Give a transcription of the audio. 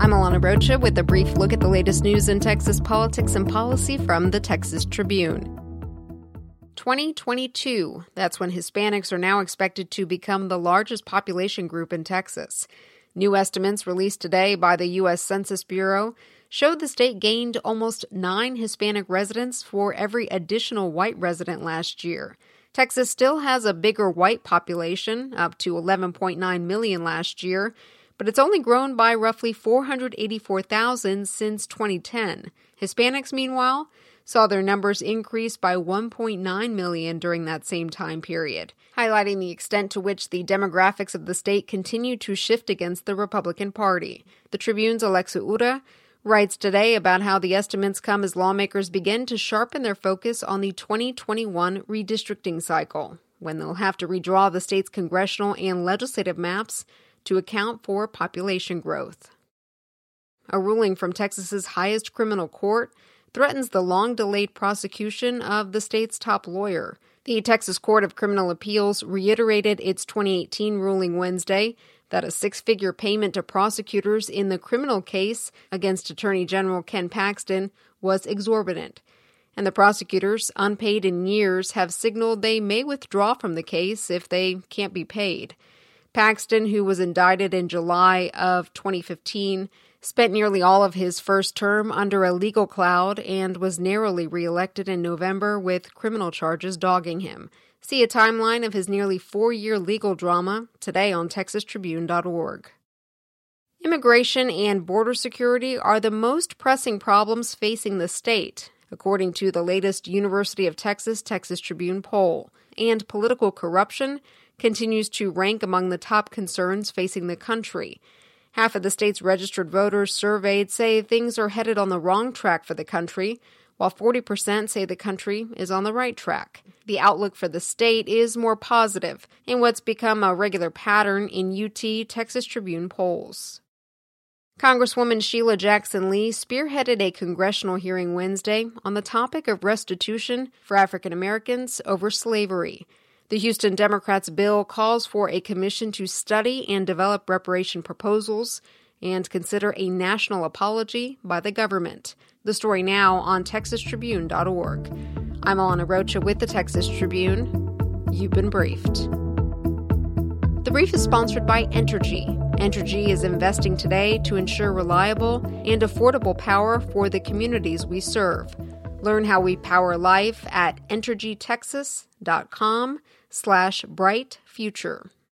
I'm Alana Rocha with a brief look at the latest news in Texas politics and policy from the Texas Tribune. 2022, that's when Hispanics are now expected to become the largest population group in Texas. New estimates released today by the U.S. Census Bureau showed the state gained almost nine Hispanic residents for every additional white resident last year. Texas still has a bigger white population, up to 11.9 million last year, but it's only grown by roughly 484,000 since 2010. Hispanics, meanwhile, saw their numbers increase by 1.9 million during that same time period, highlighting the extent to which the demographics of the state continue to shift against the Republican Party. The Tribune's Alexa Ura writes today about how the estimates come as lawmakers begin to sharpen their focus on the 2021 redistricting cycle, when they'll have to redraw the state's congressional and legislative maps to account for population growth. A ruling from Texas's highest criminal court threatens the long delayed prosecution of the state's top lawyer. The Texas Court of Criminal Appeals reiterated its 2018 ruling Wednesday that a six figure payment to prosecutors in the criminal case against Attorney General Ken Paxton was exorbitant. And the prosecutors, unpaid in years, have signaled they may withdraw from the case if they can't be paid. Paxton, who was indicted in July of 2015, spent nearly all of his first term under a legal cloud and was narrowly reelected in November with criminal charges dogging him. See a timeline of his nearly four year legal drama today on TexasTribune.org. Immigration and border security are the most pressing problems facing the state, according to the latest University of Texas Texas Tribune poll, and political corruption continues to rank among the top concerns facing the country. Half of the state's registered voters surveyed say things are headed on the wrong track for the country, while 40% say the country is on the right track. The outlook for the state is more positive in what's become a regular pattern in UT Texas Tribune polls. Congresswoman Sheila Jackson Lee spearheaded a congressional hearing Wednesday on the topic of restitution for African Americans over slavery. The Houston Democrats' bill calls for a commission to study and develop reparation proposals and consider a national apology by the government. The story now on TexasTribune.org. I'm Alana Rocha with the Texas Tribune. You've been briefed. The brief is sponsored by Entergy. Entergy is investing today to ensure reliable and affordable power for the communities we serve. Learn how we power life at entergytexas.com slash bright future.